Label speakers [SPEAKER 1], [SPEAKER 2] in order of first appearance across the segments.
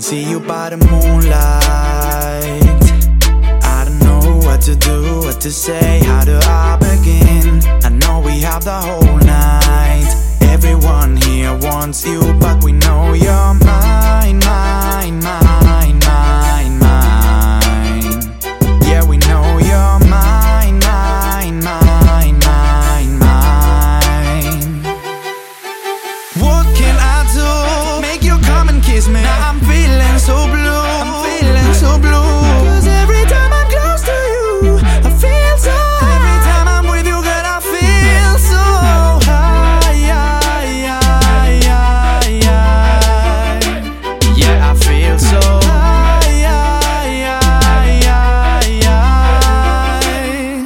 [SPEAKER 1] can see you by the moonlight. I don't know what to do, what to say, how do I begin? I know we have the whole night. Everyone here wants you, but we know you're mine, me. Now I'm feeling so blue. I'm feeling so blue. Cause every time I'm close to you, I feel so high. Every time I'm with you, girl, I feel so high. high, high, high, high. Yeah, I feel so.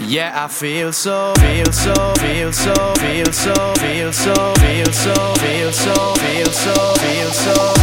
[SPEAKER 1] Yeah, I feel so, feel so, feel so, feel so, feel so, feel so, feel so, feel so, feel so,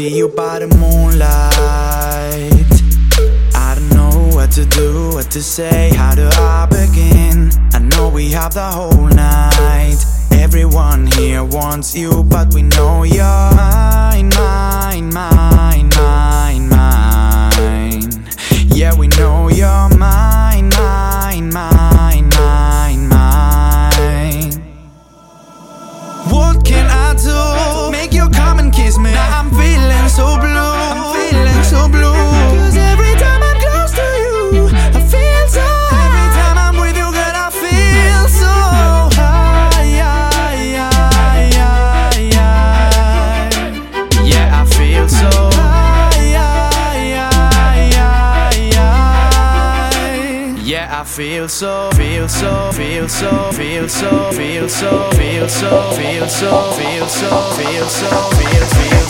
[SPEAKER 1] see you by the moonlight. I don't know what to do, what to say, how do I begin? I know we have the whole night. Everyone here wants you, but we know you're mine, mine, so blue. I'm feeling so blue. Cause every time I'm close to you, I feel so. Every time I'm with you, girl, I feel so high. high, high, high, high. Yeah, I feel so. Yeah, I feel so, feel so, feel so, feel so, feel so, feel so, feel so, feel so, feel so, feel, feel, feel, feel,